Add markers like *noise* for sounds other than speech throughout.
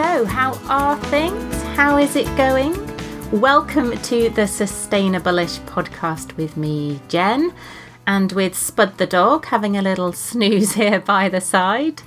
Hello. How are things? How is it going? Welcome to the Sustainable-ish podcast with me, Jen, and with Spud the dog having a little snooze *laughs* here by the side.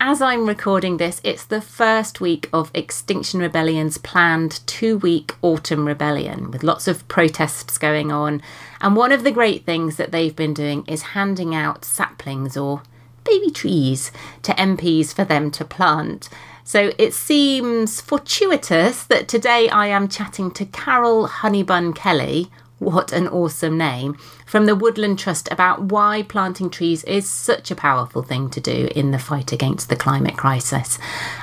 As I'm recording this, it's the first week of Extinction Rebellion's planned two week autumn rebellion with lots of protests going on. And one of the great things that they've been doing is handing out saplings or baby trees to MPs for them to plant. So it seems fortuitous that today I am chatting to Carol Honeybun Kelly. What an awesome name. From the Woodland Trust about why planting trees is such a powerful thing to do in the fight against the climate crisis.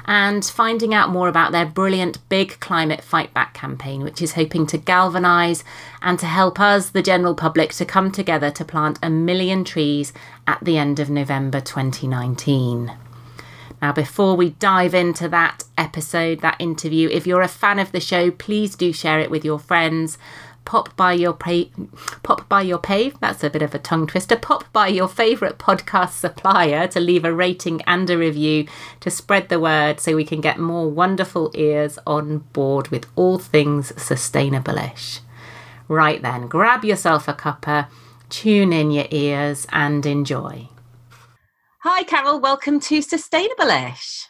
And finding out more about their brilliant Big Climate Fight Back campaign, which is hoping to galvanise and to help us, the general public, to come together to plant a million trees at the end of November 2019. Now, before we dive into that episode, that interview, if you're a fan of the show, please do share it with your friends. Pop by your pa- pop by your pave. That's a bit of a tongue twister. Pop by your favourite podcast supplier to leave a rating and a review to spread the word, so we can get more wonderful ears on board with all things sustainable-ish. Right then, grab yourself a cuppa, tune in your ears, and enjoy. Hi, Carol. Welcome to Sustainable-ish.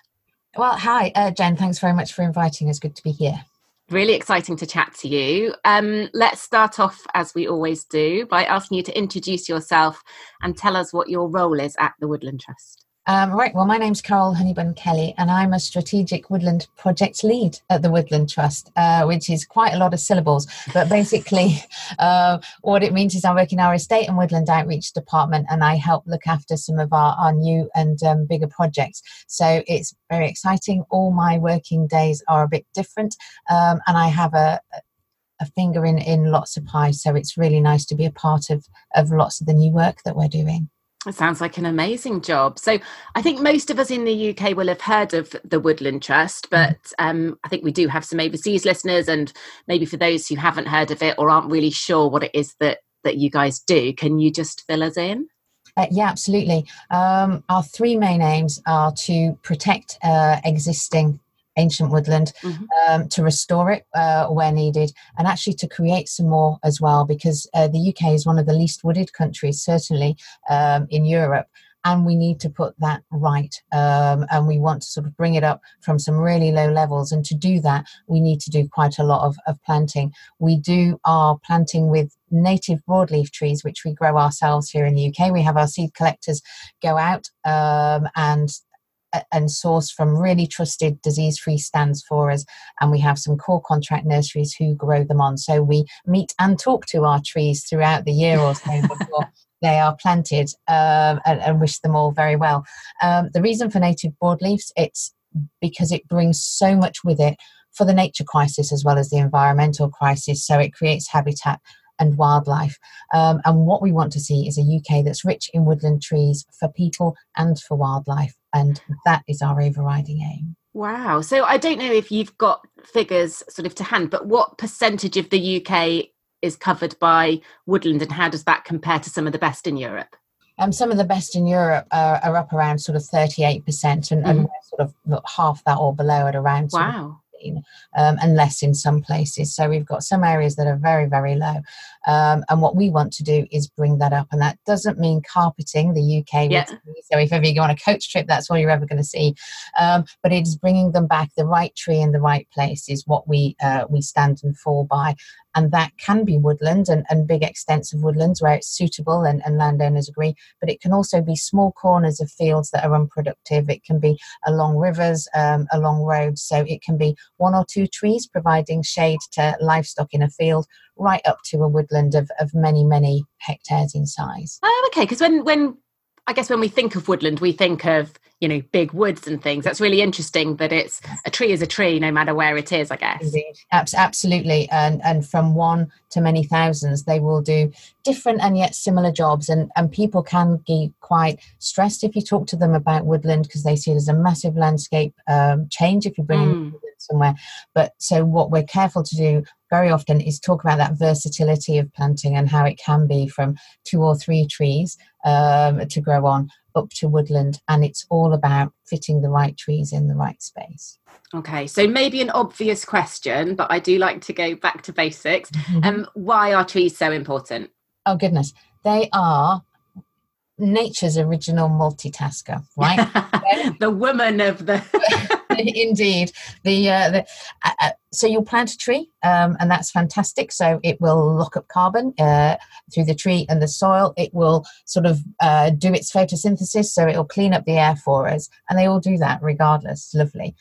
Well, hi, uh, Jen. Thanks very much for inviting us. Good to be here. Really exciting to chat to you. Um, let's start off, as we always do, by asking you to introduce yourself and tell us what your role is at the Woodland Trust. Um, right, well, my name's Carol Honeybun Kelly, and I'm a strategic woodland project lead at the Woodland Trust, uh, which is quite a lot of syllables. But basically, *laughs* uh, what it means is I work in our estate and woodland outreach department, and I help look after some of our, our new and um, bigger projects. So it's very exciting. All my working days are a bit different, um, and I have a, a finger in, in lots of pies. So it's really nice to be a part of, of lots of the new work that we're doing. It sounds like an amazing job. So, I think most of us in the UK will have heard of the Woodland Trust, but um, I think we do have some overseas listeners, and maybe for those who haven't heard of it or aren't really sure what it is that that you guys do, can you just fill us in? Uh, yeah, absolutely. Um, our three main aims are to protect uh, existing ancient woodland, mm-hmm. um, to restore it uh, where needed, and actually to create some more as well, because uh, the UK is one of the least wooded countries, certainly um, in Europe. And we need to put that right. Um, and we want to sort of bring it up from some really low levels. And to do that, we need to do quite a lot of, of planting. We do our planting with native broadleaf trees, which we grow ourselves here in the UK. We have our seed collectors go out um, and and source from really trusted disease free stands for us. And we have some core contract nurseries who grow them on. So we meet and talk to our trees throughout the year or so *laughs* before. they are planted um, and, and, wish them all very well. Um, the reason for native broadleafs, it's because it brings so much with it for the nature crisis as well as the environmental crisis. So it creates habitat and wildlife. Um, and what we want to see is a UK that's rich in woodland trees for people and for wildlife. And that is our overriding aim. Wow. So I don't know if you've got figures sort of to hand, but what percentage of the UK is covered by woodland and how does that compare to some of the best in Europe? Um, some of the best in Europe are, are up around sort of 38% and, mm. and sort of half that or below at around wow. seen, um, and less in some places. So we've got some areas that are very, very low. Um, and what we want to do is bring that up. And that doesn't mean carpeting the UK. Yeah. So if ever you go on a coach trip, that's all you're ever going to see. Um, but it is bringing them back. The right tree in the right place is what we uh, we stand and fall by and that can be woodland and, and big extensive woodlands where it's suitable and, and landowners agree but it can also be small corners of fields that are unproductive it can be along rivers um, along roads so it can be one or two trees providing shade to livestock in a field right up to a woodland of, of many many hectares in size oh okay because when when I guess when we think of woodland, we think of you know big woods and things. That's really interesting that it's a tree is a tree, no matter where it is. I guess. Indeed. Absolutely, and and from one to many thousands, they will do different and yet similar jobs. And and people can be quite stressed if you talk to them about woodland because they see it as a massive landscape um, change if you bring mm. Somewhere. But so what we're careful to do very often is talk about that versatility of planting and how it can be from two or three trees um, to grow on up to woodland. And it's all about fitting the right trees in the right space. Okay, so maybe an obvious question, but I do like to go back to basics. Mm-hmm. Um, why are trees so important? Oh, goodness. They are nature's original multitasker, right? *laughs* the woman of the. *laughs* *laughs* Indeed, the, uh, the uh, uh, so you'll plant a tree, um, and that's fantastic. So it will lock up carbon uh, through the tree and the soil. It will sort of uh, do its photosynthesis, so it will clean up the air for us, and they all do that regardless. Lovely.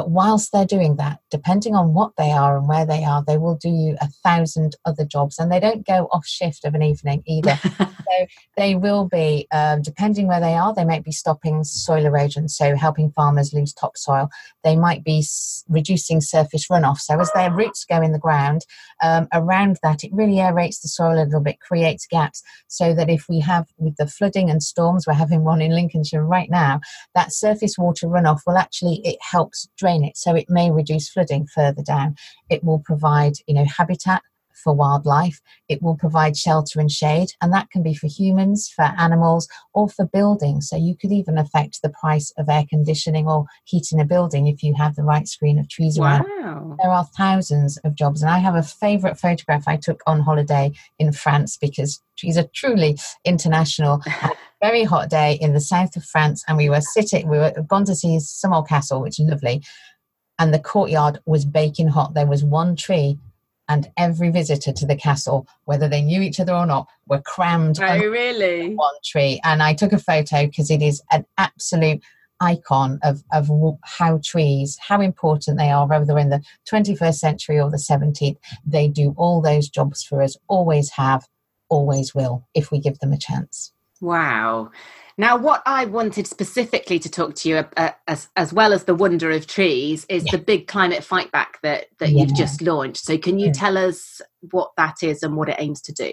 But whilst they're doing that, depending on what they are and where they are, they will do you a thousand other jobs and they don't go off shift of an evening either. *laughs* so they will be, um, depending where they are, they might be stopping soil erosion, so helping farmers lose topsoil. They might be s- reducing surface runoff. So as their roots go in the ground, um, around that, it really aerates the soil a little bit, creates gaps, so that if we have with the flooding and storms, we're having one in Lincolnshire right now, that surface water runoff will actually, it helps drain it. So it may reduce flooding further down. It will provide, you know, habitat for wildlife. It will provide shelter and shade, and that can be for humans, for animals, or for buildings. So you could even affect the price of air conditioning or heating a building if you have the right screen of trees wow. around. There are thousands of jobs, and I have a favourite photograph I took on holiday in France because trees are truly international. *laughs* very hot day in the south of France, and we were sitting. We were gone to see some old castle, which is lovely, and the courtyard was baking hot. There was one tree and every visitor to the castle, whether they knew each other or not, were crammed oh, really? one tree. And I took a photo because it is an absolute icon of, of how trees, how important they are, whether they're in the 21st century or the 17th. They do all those jobs for us, always have, always will, if we give them a chance. Wow. Now, what I wanted specifically to talk to you uh, as, as well as the wonder of trees is yeah. the big climate fight back that, that yeah. you've just launched. So, can you yeah. tell us what that is and what it aims to do?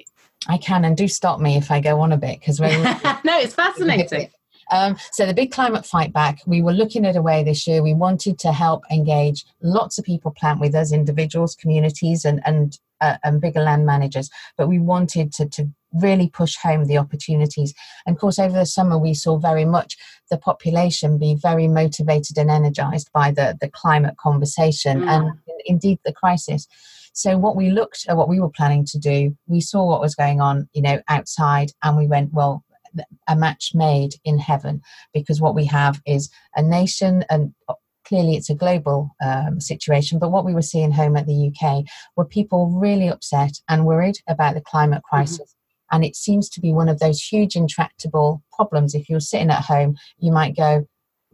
I can, and do stop me if I go on a bit because we're. *laughs* no, it's *laughs* fascinating. Um, so the big climate fight back, we were looking at a way this year. We wanted to help engage lots of people plant with us, individuals, communities, and and uh, and bigger land managers. But we wanted to to really push home the opportunities. And of course, over the summer, we saw very much the population be very motivated and energized by the, the climate conversation mm. and indeed the crisis. So, what we looked at, what we were planning to do, we saw what was going on, you know, outside, and we went, well, a match made in heaven because what we have is a nation and clearly it's a global um, situation, but what we were seeing home at the UK were people really upset and worried about the climate mm-hmm. crisis. Mm-hmm. And it seems to be one of those huge intractable problems. If you're sitting at home, you might go,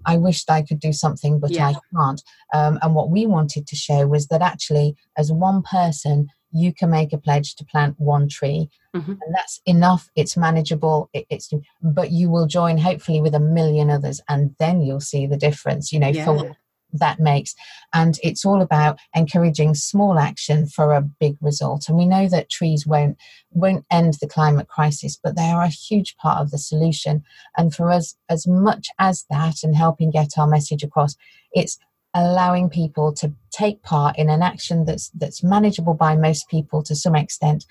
I wished I could do something, but yeah. I can't. Um, and what we wanted to show was that actually, as one person, you can make a pledge to plant one tree, mm-hmm. and that's enough. It's manageable. It, it's but you will join hopefully with a million others, and then you'll see the difference. You know, yeah. for that makes. And it's all about encouraging small action for a big result. And we know that trees won't won't end the climate crisis, but they are a huge part of the solution. And for us, as much as that and helping get our message across, it's allowing people to take part in an action that's that's manageable by most people to some extent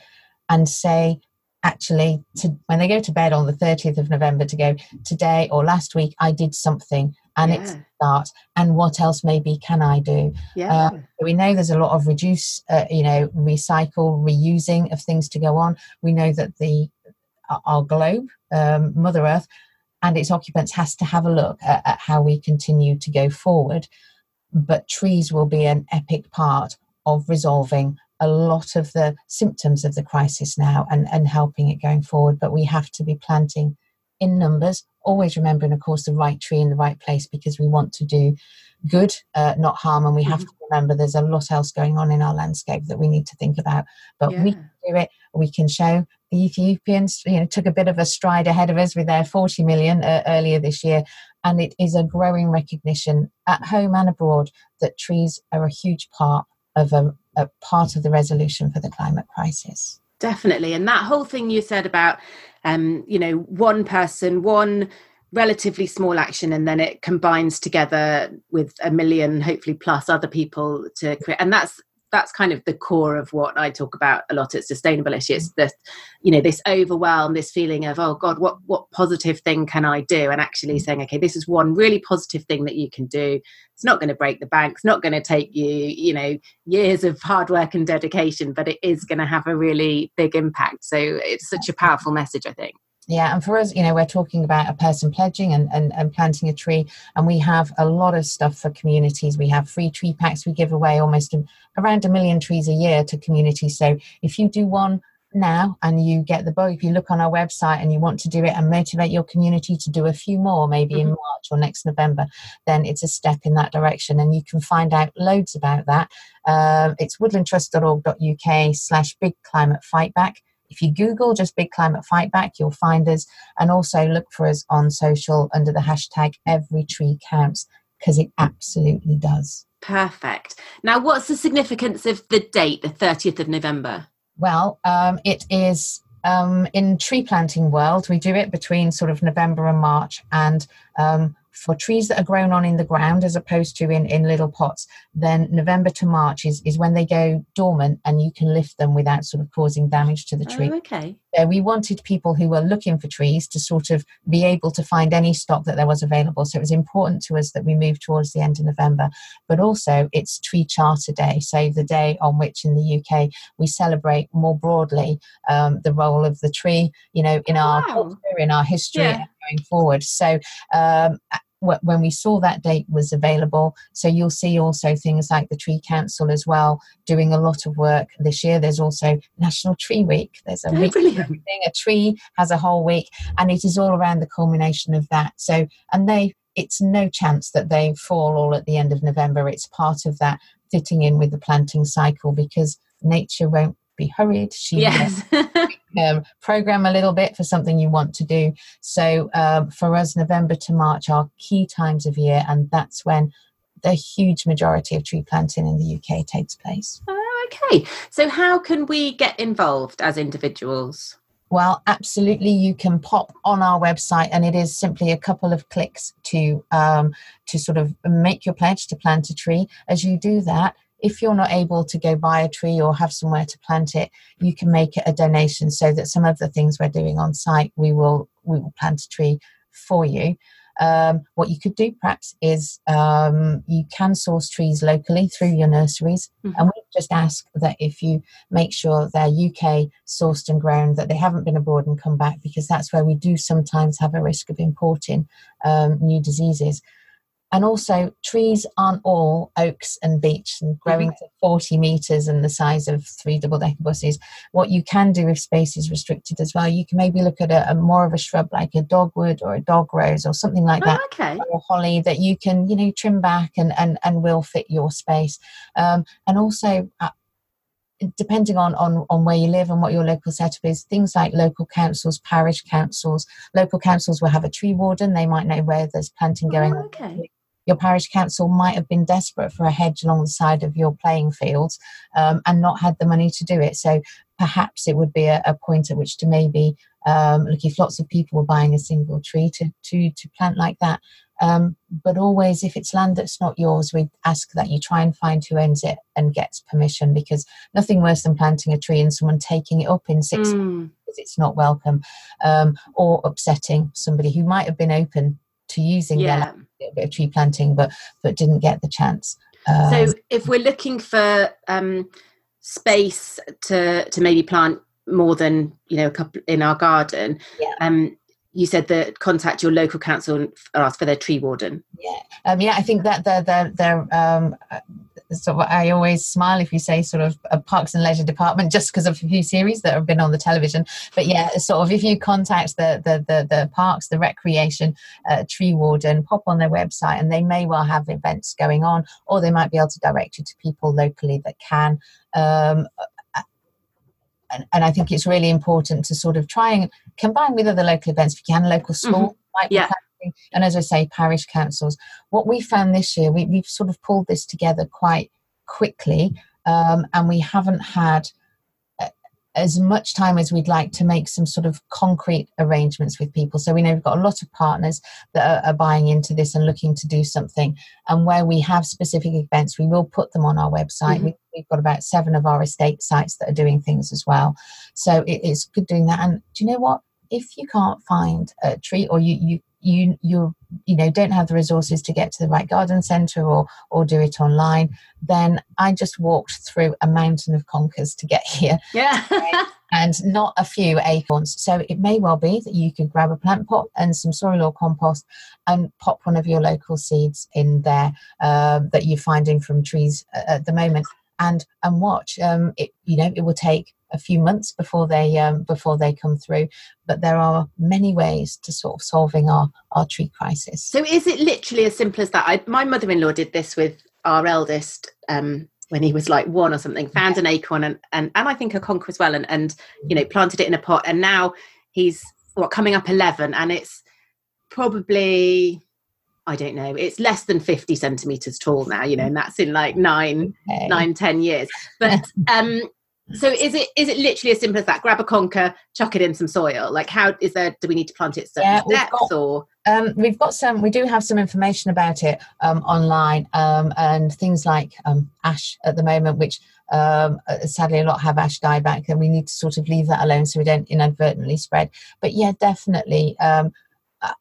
and say actually to, when they go to bed on the 30th of november to go today or last week i did something and yeah. it's start and what else maybe can i do? Yeah. Uh, we know there's a lot of reduce uh, you know recycle reusing of things to go on. We know that the our globe um, mother earth and its occupants has to have a look at, at how we continue to go forward but trees will be an epic part of resolving a lot of the symptoms of the crisis now and, and helping it going forward. But we have to be planting in numbers, always remembering, of course, the right tree in the right place because we want to do good, uh, not harm. And we have mm-hmm. to remember there's a lot else going on in our landscape that we need to think about. But yeah. we can do it. We can show Ethiopians, you know, took a bit of a stride ahead of us with their 40 million uh, earlier this year. And it is a growing recognition at home and abroad that trees are a huge part of a, a part of the resolution for the climate crisis. Definitely. And that whole thing you said about, um, you know, one person, one relatively small action, and then it combines together with a million, hopefully plus other people to create. And that's that's kind of the core of what I talk about a lot at Sustainable-ish. It's this, you know, this overwhelm, this feeling of, oh God, what what positive thing can I do? And actually mm. saying, okay, this is one really positive thing that you can do. It's not going to break the bank. It's not going to take you, you know, years of hard work and dedication, but it is going to have a really big impact. So it's such a powerful message, I think. Yeah, and for us, you know, we're talking about a person pledging and, and, and planting a tree, and we have a lot of stuff for communities. We have free tree packs. We give away almost a, around a million trees a year to communities. So if you do one now and you get the book, if you look on our website and you want to do it and motivate your community to do a few more, maybe mm-hmm. in March or next November, then it's a step in that direction. And you can find out loads about that. Uh, it's woodlandtrust.org.uk slash big climate if you Google just Big Climate Fight Back, you'll find us. And also look for us on social under the hashtag Every Tree Counts, because it absolutely does. Perfect. Now, what's the significance of the date, the 30th of November? Well, um, it is um, in tree planting world. We do it between sort of November and March, and um, for trees that are grown on in the ground as opposed to in, in little pots, then November to March is, is when they go dormant and you can lift them without sort of causing damage to the tree. Oh, okay. So we wanted people who were looking for trees to sort of be able to find any stock that there was available. So it was important to us that we moved towards the end of November. But also it's Tree Charter Day, so the day on which in the UK we celebrate more broadly um, the role of the tree, you know, in our wow. culture, in our history. Yeah going forward. So um, when we saw that date was available. So you'll see also things like the Tree Council as well doing a lot of work this year. There's also National Tree Week. There's a oh, week everything. A tree has a whole week, and it is all around the culmination of that. So and they, it's no chance that they fall all at the end of November. It's part of that fitting in with the planting cycle because nature won't be hurried. She yes. um, program a little bit for something you want to do. So um, for us, November to March are key times of year, and that's when the huge majority of tree planting in the UK takes place. Oh, okay. So how can we get involved as individuals? Well, absolutely. You can pop on our website, and it is simply a couple of clicks to um, to sort of make your pledge to plant a tree. As you do that, if you're not able to go buy a tree or have somewhere to plant it, you can make it a donation so that some of the things we're doing on site, we will we will plant a tree for you. Um, what you could do perhaps is um, you can source trees locally through your nurseries, mm-hmm. and we just ask that if you make sure they're UK sourced and grown, that they haven't been abroad and come back, because that's where we do sometimes have a risk of importing um, new diseases. And also, trees aren't all oaks and beech and growing mm-hmm. to 40 meters and the size of three double decker buses. What you can do if space is restricted as well, you can maybe look at a, a more of a shrub like a dogwood or a dog rose or something like that, oh, okay. or holly that you can, you know, trim back and, and, and will fit your space. Um, and also, uh, depending on, on, on where you live and what your local setup is, things like local councils, parish councils, local councils will have a tree warden. They might know where there's planting going oh, okay your parish council might have been desperate for a hedge along the side of your playing fields um, and not had the money to do it. So perhaps it would be a, a point at which to maybe um, look if lots of people were buying a single tree to to to plant like that. Um, but always, if it's land that's not yours, we ask that you try and find who owns it and gets permission because nothing worse than planting a tree and someone taking it up in six mm. months because it's not welcome um, or upsetting somebody who might have been open to using Yeah. their land, a bit of tree planting, but but didn't get the chance. Uh, So if we're looking for um, space to to maybe plant more than you know a couple in our garden, Yeah. um, you said that contact your local council and ask for their tree warden. Yeah, um, yeah, I think that they're they're, they're um, sort of. I always smile if you say sort of a Parks and Leisure Department, just because of a few series that have been on the television. But yeah, sort of if you contact the the the, the parks, the recreation uh, tree warden, pop on their website, and they may well have events going on, or they might be able to direct you to people locally that can. Um, and, and I think it's really important to sort of try and combine with other local events if you can, local school might be Yeah. And as I say, parish councils. What we found this year, we, we've sort of pulled this together quite quickly, um, and we haven't had uh, as much time as we'd like to make some sort of concrete arrangements with people. So we know we've got a lot of partners that are, are buying into this and looking to do something. And where we have specific events, we will put them on our website. Mhm. We, we've got about seven of our estate sites that are doing things as well. So it, it's good doing that. And do you know what? If you can't find a tree, or you you you you you know don't have the resources to get to the right garden centre or or do it online, then I just walked through a mountain of conkers to get *laughs* here Yeah. *laughs* and not a few acorns. So it may well be that you could grab a plant pot and some soil or compost and pop one of your local seeds in there um, that you're finding from trees at the moment, and and watch. Um, it you know it will take a few months before they um, before they come through, but there are many ways to sort of solving our our tree crisis. So is it literally as simple as that? I, my mother-in-law did this with our eldest um, when he was like one or something. Found an acorn and and, and I think a conker as well, and and you know planted it in a pot. And now he's what coming up eleven, and it's probably I don't know. It's less than fifty centimeters tall now. You know, and that's in like nine Okay. nine ten years. But um, so is it is it literally as simple as that? Grab a conker, chuck it in some soil. Like how is there? Do we need to plant it certain Yeah, we've got- or? Um, we've got some. We do have some information about it um, online, um, and things like um, ash at the moment, which um, uh, sadly a lot have ash dieback, and we need to sort of leave that alone so we don't inadvertently spread. But yeah, definitely.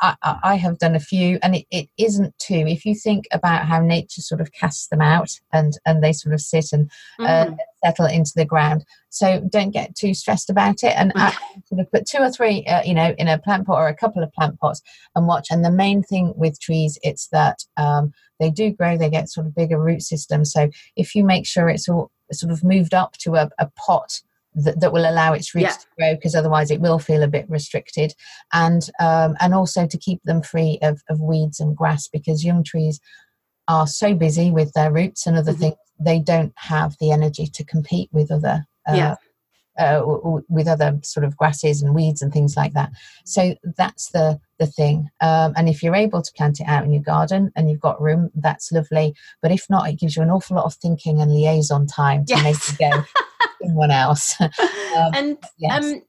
I, I, have done a few, and it, it isn't too. If you think about how nature sort of casts them out, and and they sort of sit and uh, Mhm. settle into the ground. So don't get too stressed about it, and I sort of put two or three, uh, you know, in a plant pot or a couple of plant pots and watch. And the main thing with trees, it's that um, they do grow; they get sort of bigger root systems. So if you make sure it's all sort of moved up to a, a pot. That, that will allow its roots Yeah. to grow because otherwise it will feel a bit restricted and um, and also to keep them free of, of weeds and grass because young trees are so busy with their roots and other Mhm. things they don't have the energy to compete with other uh, Yeah. uh, with other sort of grasses and weeds and things like that. So that's the the thing. Um, and if you're able to plant it out in your garden and you've got room, that's lovely. But if not, it gives you an awful lot of thinking and liaison time to make it go *laughs* someone else. *laughs* Um, and yes. um,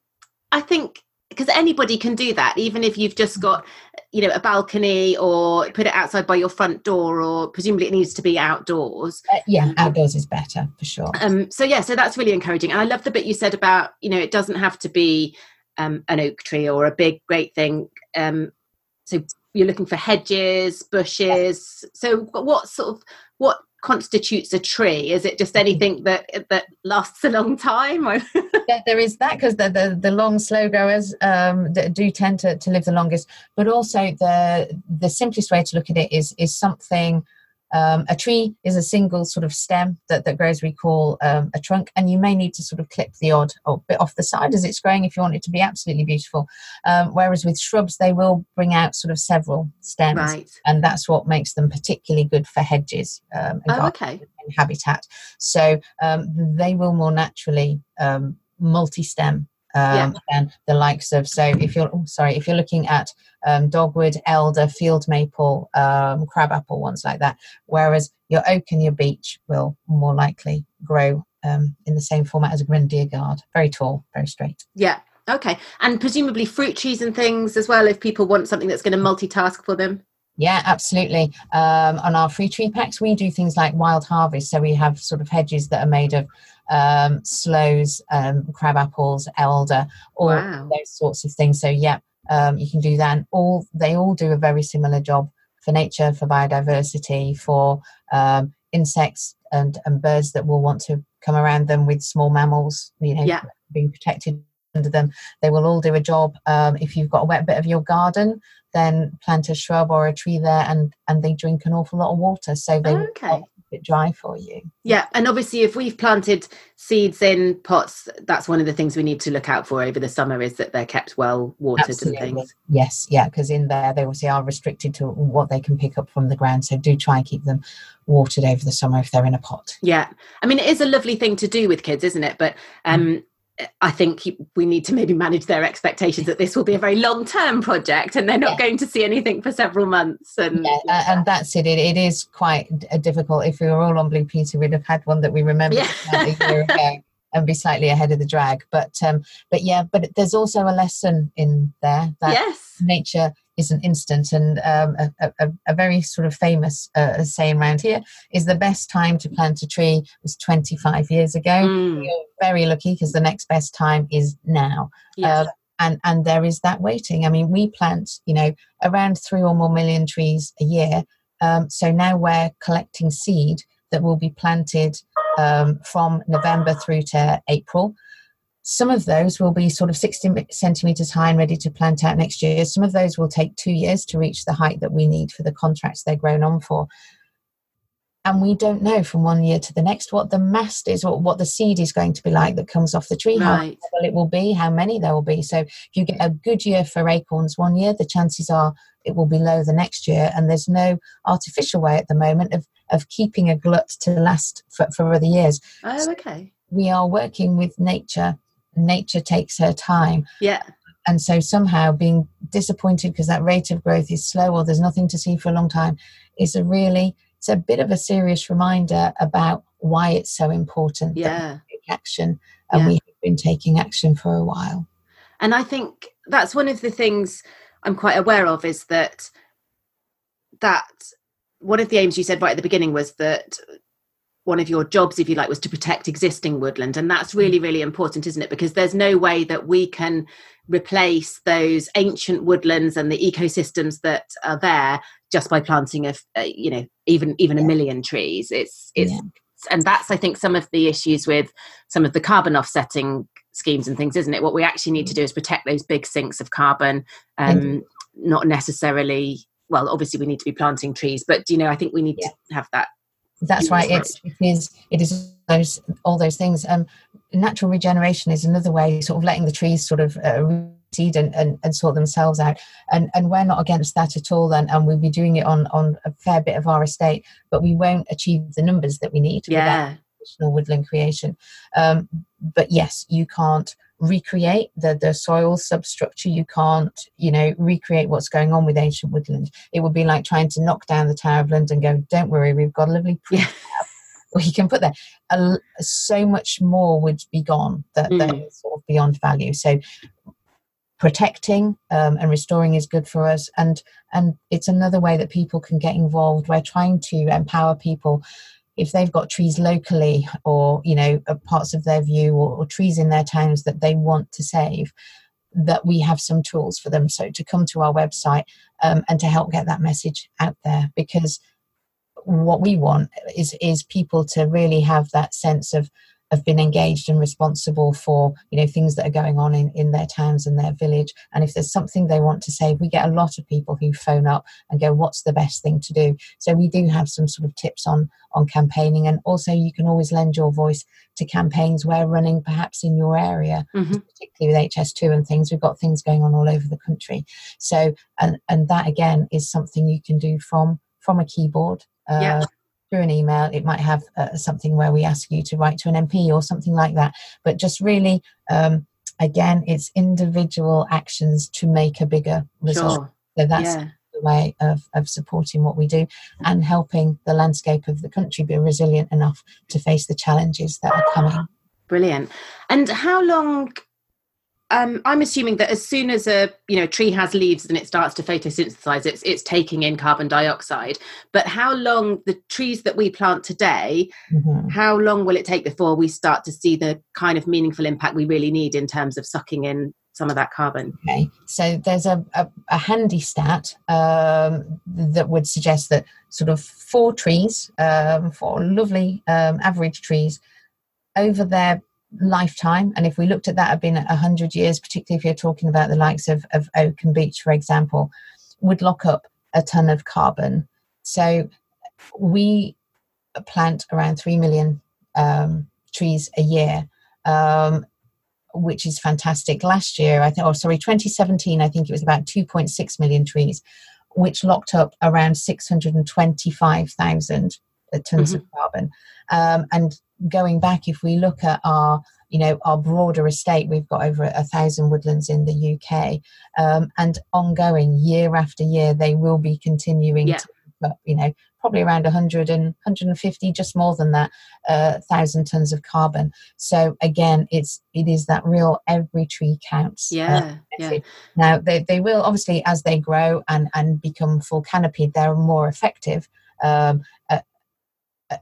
I think because anybody can do that, even if you've just got, you know, a balcony or put it outside by your front door, or presumably it needs to be outdoors. Uh, yeah, outdoors is better for sure. Um, so yeah, so that's really encouraging, and I love the bit you said about, you know, it doesn't have to be um, an oak tree or a big great thing. Um, so you're looking for hedges, bushes. So what sort of what constitutes a tree? Is it just anything that that lasts a long time? *laughs* There, there is that because the, the the long slow growers um, do tend to, to live the longest but also the the simplest way to look at it is is something um, a tree is a single sort of stem that, that grows we call um, a trunk and you may need to sort of clip the odd or bit off the side as it's growing if you want it to be absolutely beautiful um, whereas with shrubs they will bring out sort of several stems right? and that's what makes them particularly good for hedges um, and Oh, okay. and habitat. So um, they will more naturally um, multi-stem um, than the likes of. So if you're oh, sorry, if you're looking at um, dogwood, elder, field maple, um, crabapple, ones like that, whereas your oak and your beech will more likely grow um, in the same format as a grenadier guard, very tall, very straight. Yeah. Okay. And presumably fruit trees and things as well, if people want something that's going to multitask for them. Yeah, absolutely. Um, on our free tree packs, we do things like wild harvest. So we have sort of hedges that are made of um, sloes, um, crab apples, elder, all Wow. those sorts of things. So yeah, um, you can do that. And all they all do a very similar job for nature, for biodiversity, for um, insects and, and birds that will want to come around them with small mammals, you know, yeah. being protected under them. They will all do a job. Um, if you've got a wet bit of your garden, then plant a shrub or a tree there, and and they drink an awful lot of water, so they okay it dry for you. Yeah, and obviously, if we've planted seeds in pots, that's one of the things we need to look out for over the summer is that they're kept well watered Absolutely. and things. Yes, yeah, because in there they obviously are restricted to what they can pick up from the ground. So do try and keep them watered over the summer if they're in a pot. Yeah, I mean it is a lovely thing to do with kids, isn't it? But um, mm. I think we need to maybe manage their expectations that this will be a very long term project and they're not yeah. going to see anything for several months. And yeah, and that's it. it. It is quite difficult. If we were all on Blue Peter, we'd have had one that we remember yeah. a year *laughs* ago and be slightly ahead of the drag. But um, but yeah, but there's also a lesson in there that yes. nature is an instant. And um, a, a, a, very sort of famous uh, saying around here is the best time to plant a tree was 25 years ago. Mm. You're very lucky because the next best time is now. Yes. Uh, and, and there is that waiting. I mean, we plant, you know, around three or more million trees a year. Um, so now we're collecting seed that will be planted um, from November through to April. Some of those will be sort of 60 centimetres high and ready to plant out next year. Some of those will take two years to reach the height that we need for the contracts they're grown on for. And we don't know from one year to the next what the mast is or what the seed is going to be like that comes off the tree. Right. How it will be, how many there will be. So if you get a good year for acorns one year, the chances are it will be low the next year. And there's no artificial way at the moment of, of keeping a glut to last for, for other years. Oh, okay. So we are working with nature nature takes her time. Yeah. And so somehow being disappointed because that rate of growth is slow or there's nothing to see for a long time is a really it's a bit of a serious reminder about why it's so important yeah. take action. And yeah. we have been taking action for a while. And I think that's one of the things I'm quite aware of is that that one of the aims you said right at the beginning was that one of your jobs if you like was to protect existing woodland and that's really mm. really important isn't it because there's no way that we can replace those ancient woodlands and the ecosystems that are there just by planting of uh, you know even even yeah. a million trees it's it's yeah. and that's i think some of the issues with some of the carbon offsetting schemes and things isn't it what we actually need to mm. do is protect those big sinks of carbon um mm-hmm. not necessarily well obviously we need to be planting trees but you know i think we need yeah. to have that that's right. It's it is it is those all those things. Um, natural regeneration is another way, sort of letting the trees sort of uh, seed and, and, and, sort themselves out. And and we're not against that at all. And, and we'll be doing it on on a fair bit of our estate, but we won't achieve the numbers that we need. Yeah. Additional woodland creation. Um, but yes, you can't recreate the the soil substructure. You can't you know recreate what's going on with ancient woodland. It would be like trying to knock down the tower of london and go don't worry we've got a lovely yeah. *laughs* we can put there. So much more would be gone that, mm. that is sort of beyond value. So protecting um, and restoring is good for us. And and it's another way that people can get involved. We're trying to empower people if they've got trees locally or you know parts of their view or, or, trees in their towns that they want to save that we have some tools for them. So to come to our website um, and to help get that message out there because what we want is is people to really have that sense of have been engaged and responsible for you know things that are going on in, in their towns and their village. And if there's something they want to say we get a lot of people who phone up and go what's the best thing to do? So we do have some sort of tips on on campaigning. And also you can always lend your voice to campaigns we're running perhaps in your area mm-hmm. particularly with hs2 and things. We've got things going on all over the country. So and and that again is something you can do from from a keyboard uh, yeah through an email. It might have uh, something where we ask you to write to an MP or something like that. But just really, um, again, it's individual actions to make a bigger result. Sure. So that's yeah. the way of, of supporting what we do and helping the landscape of the country be resilient enough to face the challenges that are coming. Brilliant. And how long um, I'm assuming that as soon as a you know tree has leaves and it starts to photosynthesize, it's it's taking in carbon dioxide. But how long the trees that we plant today, mm-hmm. how long will it take before we start to see the kind of meaningful impact we really need in terms of sucking in some of that carbon. Okay, so there's a, a, a handy stat um, that would suggest that sort of four trees, um, four lovely um, average trees, over their lifetime, and if we looked at that, have been 100 years, particularly if you're talking about the likes of, of oak and beech, for example, would lock up a ton of carbon. So we plant around 3 million um, trees a year. Um, which is fantastic. Last year, I think, oh, sorry, 2017, I think it was about 2.6 million trees, which locked up around 625,000 tons mm-hmm. of carbon. Um, and going back, if we look at our you know our broader estate we've got over a thousand woodlands in the uk um, and ongoing year after year they will be continuing yeah. to you know probably around 100 and 150 just more than that uh, thousand tons of carbon so again it's it is that real every tree counts uh, yeah, uh, yeah. now they, they will obviously as they grow and and become full canopied they're more effective um, at,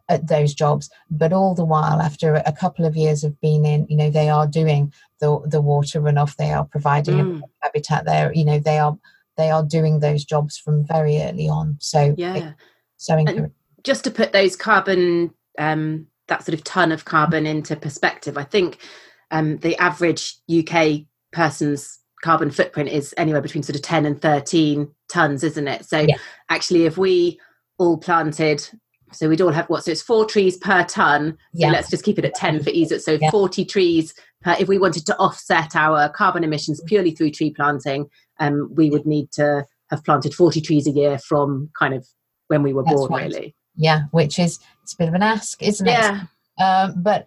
at those jobs but all the while after a couple of years of being in you know they are doing the the water runoff they are providing mm. habitat there you know they are they are doing those jobs from very early on. So yeah, so encouraging. Just to put those carbon, um, that sort of ton of carbon into perspective, I think um, the average UK person's carbon footprint is anywhere between sort of 10 and 13 tons, isn't it? So yeah. actually, if we all planted so we'd all have what so it's four trees per ton yeah. so let's just keep it at 10 for ease so yeah. 40 trees per, if we wanted to offset our carbon emissions purely through tree planting um, we would need to have planted 40 trees a year from kind of when we were That's born, right. really. Yeah, which is it's a bit of an ask, isn't it? Yeah. Um, but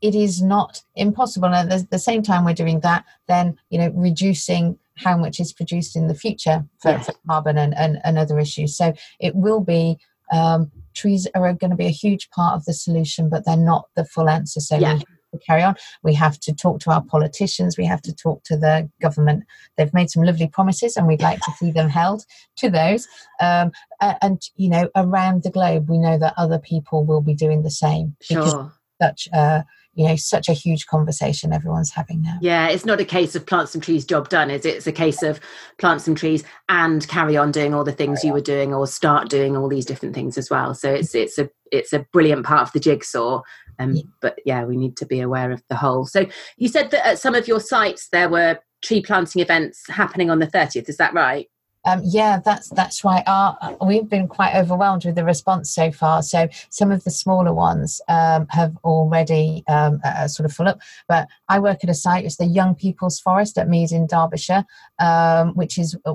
it is not impossible. And at the same time we're doing that, then you know reducing how much is produced in the future for, for carbon and, and, and, other issues. So it will be um, trees are going to be a huge part of the solution, but they're not the full answer. So yeah carry on. We have to talk to our politicians. We have to talk to the government. They've made some lovely promises, and we'd like to see them held to those. Um, and you know, around the globe, we know that other people will be doing the same. Sure. Such uh, you know such a huge conversation everyone's having now. Yeah it's not a case of plant some trees job done is it? It's a case of plant some trees and carry on doing all the things you were doing or start doing all these different things as well. So it's it's a it's a brilliant part of the jigsaw um, yeah. but yeah we need to be aware of the whole. So you said that at some of your sites there were tree planting events happening on the 30th is that right um, yeah, that's that's right. Our, we've been quite overwhelmed with the response so far. So some of the smaller ones um, have already um, uh, sort of full up. But I work at a site. It's the Young People's Forest at Mead in Derbyshire, um, which is uh,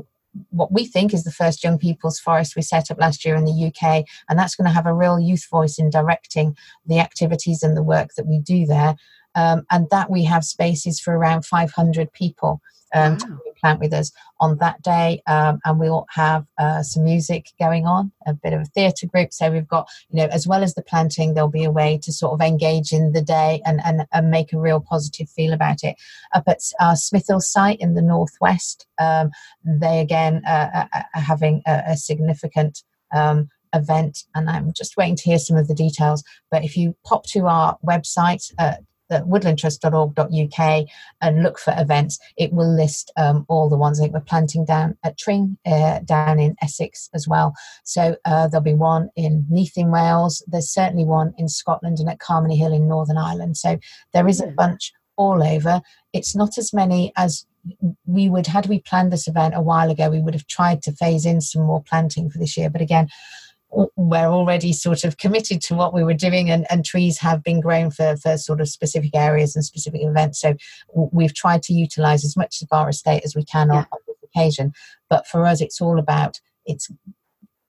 what we think is the first young people's forest we set up last year in the UK, and that's going to have a real youth voice in directing the activities and the work that we do there. Um, and that we have spaces for around 500 people um, wow. to plant with us on that day. Um, and we'll have uh, some music going on, a bit of a theatre group. So we've got, you know, as well as the planting, there'll be a way to sort of engage in the day and, and, and make a real positive feel about it. Up at our Smithills site in the northwest, um, they again uh, are having a, a significant um, event and i'm just waiting to hear some of the details but if you pop to our website uh, woodlandtrust.org.uk and look for events, it will list um, all the ones. I think we're planting down at Tring, uh, down in Essex as well. So uh, there'll be one in Neath in Wales. There's certainly one in Scotland and at Carnmoney Hill in Northern Ireland. So there is a bunch all over. It's not as many as we would had we planned this event a while ago. We would have tried to phase in some more planting for this year, but again we're already sort of committed to what we were doing and, and trees have been grown for, for sort of specific areas and specific events. So we've tried to utilize as much of our estate as we can yeah. on, on this occasion. But for us it's all about it's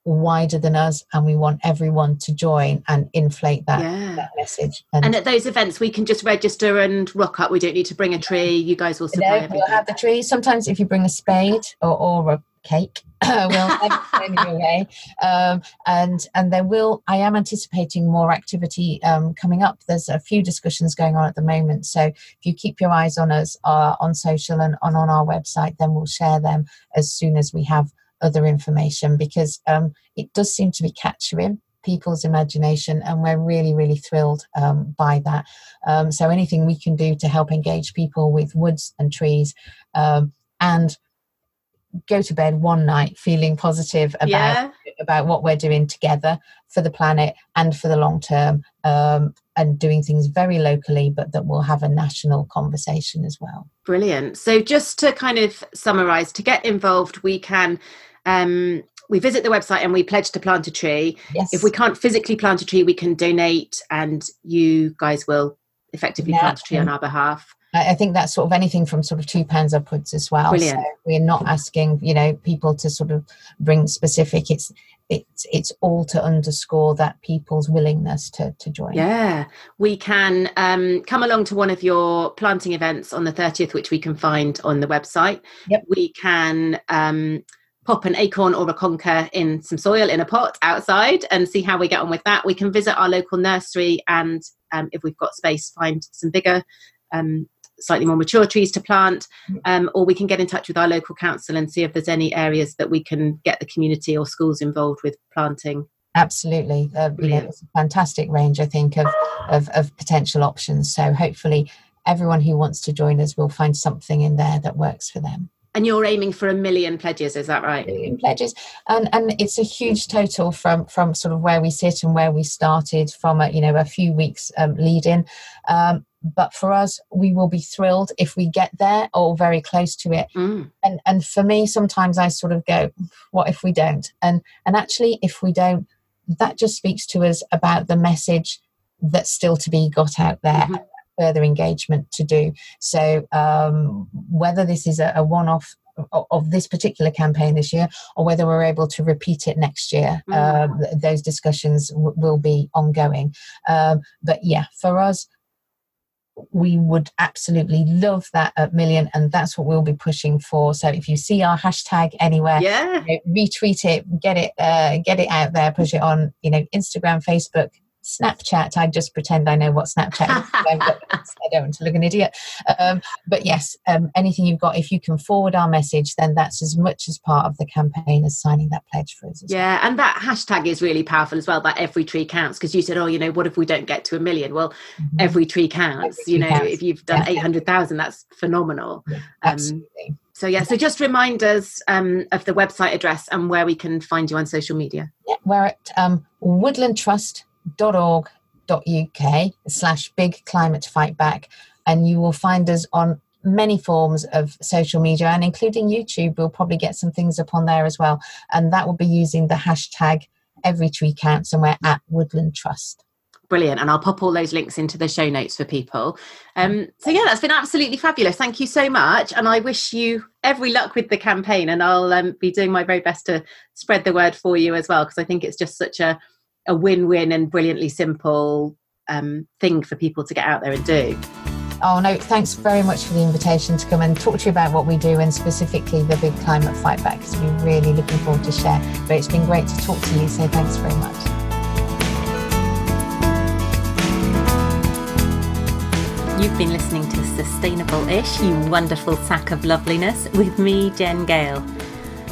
wider than us and we want everyone to join and inflate that, yeah. that message. And, and, at those events we can just register and rock up. We don't need to bring a tree. You guys will supply no, we'll have the tree. Sometimes if you bring a spade or, or a cake *coughs* we'll anyway. Um, and and there will I am anticipating more activity um, coming up. There's a few discussions going on at the moment. So if you keep your eyes on us uh, on social and on, our website, then we'll share them as soon as we have other information because um, it does seem to be capturing people's imagination, and we're really, really thrilled um, by that. Um, so, anything we can do to help engage people with woods and trees um, and go to bed one night feeling positive about yeah. about what we're doing together for the planet and for the long term um, and doing things very locally but that we'll have a national conversation as well brilliant so just to kind of summarize to get involved we can um, we visit the website and we pledge to plant a tree. Yes. If we can't physically plant a tree, we can donate, and you guys will effectively yeah. plant a tree on our behalf. I think that's sort of anything from sort of two pounds upwards as well. Brilliant. So we're not asking, you know, people to sort of bring specific. It's it's it's all to underscore that people's willingness to to join. Yeah, we can um, come along to one of your planting events on the thirtieth, which we can find on the website. Yep. We can. Um, pop an acorn or a conker in some soil in a pot outside and see how we get on with that. We can visit our local nursery and, um, if we've got space, find some bigger, um, slightly more mature trees to plant. Um, or we can get in touch with our local council and see if there's any areas that we can get the community or schools involved with planting. Absolutely. Uh, you know, it's a fantastic range, I think, of, of, of potential options. So hopefully, everyone who wants to join us will find something in there that works for them. And you're aiming for a million pledges, is that right? million pledges, and and it's a huge total from from sort of where we sit and where we started from a you know a few weeks um, lead in. Um, but for us, we will be thrilled if we get there or very close to it. Mm. And and for me, sometimes I sort of go, what if we don't? And and actually, if we don't, that just speaks to us about the message that's still to be got out there. Mm-hmm further engagement to do. So um, whether this is a, a one-off of this particular campaign this year, or whether we're able to repeat it next year. Mm. Um, those discussions w- will be ongoing. Um, but yeah, for us, we would absolutely love that at million, and that's what we'll be pushing for. So if you see our hashtag anywhere, yeah, you know, retweet it, get it, uh, get it out there, push it on, you know, Instagram, Facebook, Snapchat. I just pretend I know what Snapchat is. *laughs* I don't want to look an idiot. Um, but yes, um, anything you've got, if you can forward our message, then that's as much as part of the campaign as signing that pledge for us. yeah, well. and that hashtag is really powerful as well. That every tree counts because you said, oh, you know, what if we don't get to a million? Well, mm-hmm. every tree counts. Every you know, counts. if you've done yeah. eight hundred thousand, that's phenomenal. Yeah, um, absolutely. Um, so yeah, so just remind us um, of the website address and where we can find you on social media. Yeah, we're at um, Woodland Trust uk slash big climate fight back and you will find us on many forms of social media and including youtube. We'll probably get some things up on there as well and that will be using the hashtag every tree counts and we're at woodland trust. Brilliant. And i'll pop all those links into the show notes for people. Um, so yeah that's been absolutely fabulous. Thank you so much. And i wish you every luck with the campaign and i'll um, be doing my very best to spread the word for you as well because i think it's just such a a win-win and brilliantly simple um, thing for people to get out there and do. Oh no, thanks very much for the invitation to come and talk to you about what we do and specifically the big climate fight back because we're really looking forward to share. But it's been great to talk to you, so thanks very much. You've been listening to Sustainable-ish, you wonderful sack of loveliness, with me, Jen Gale.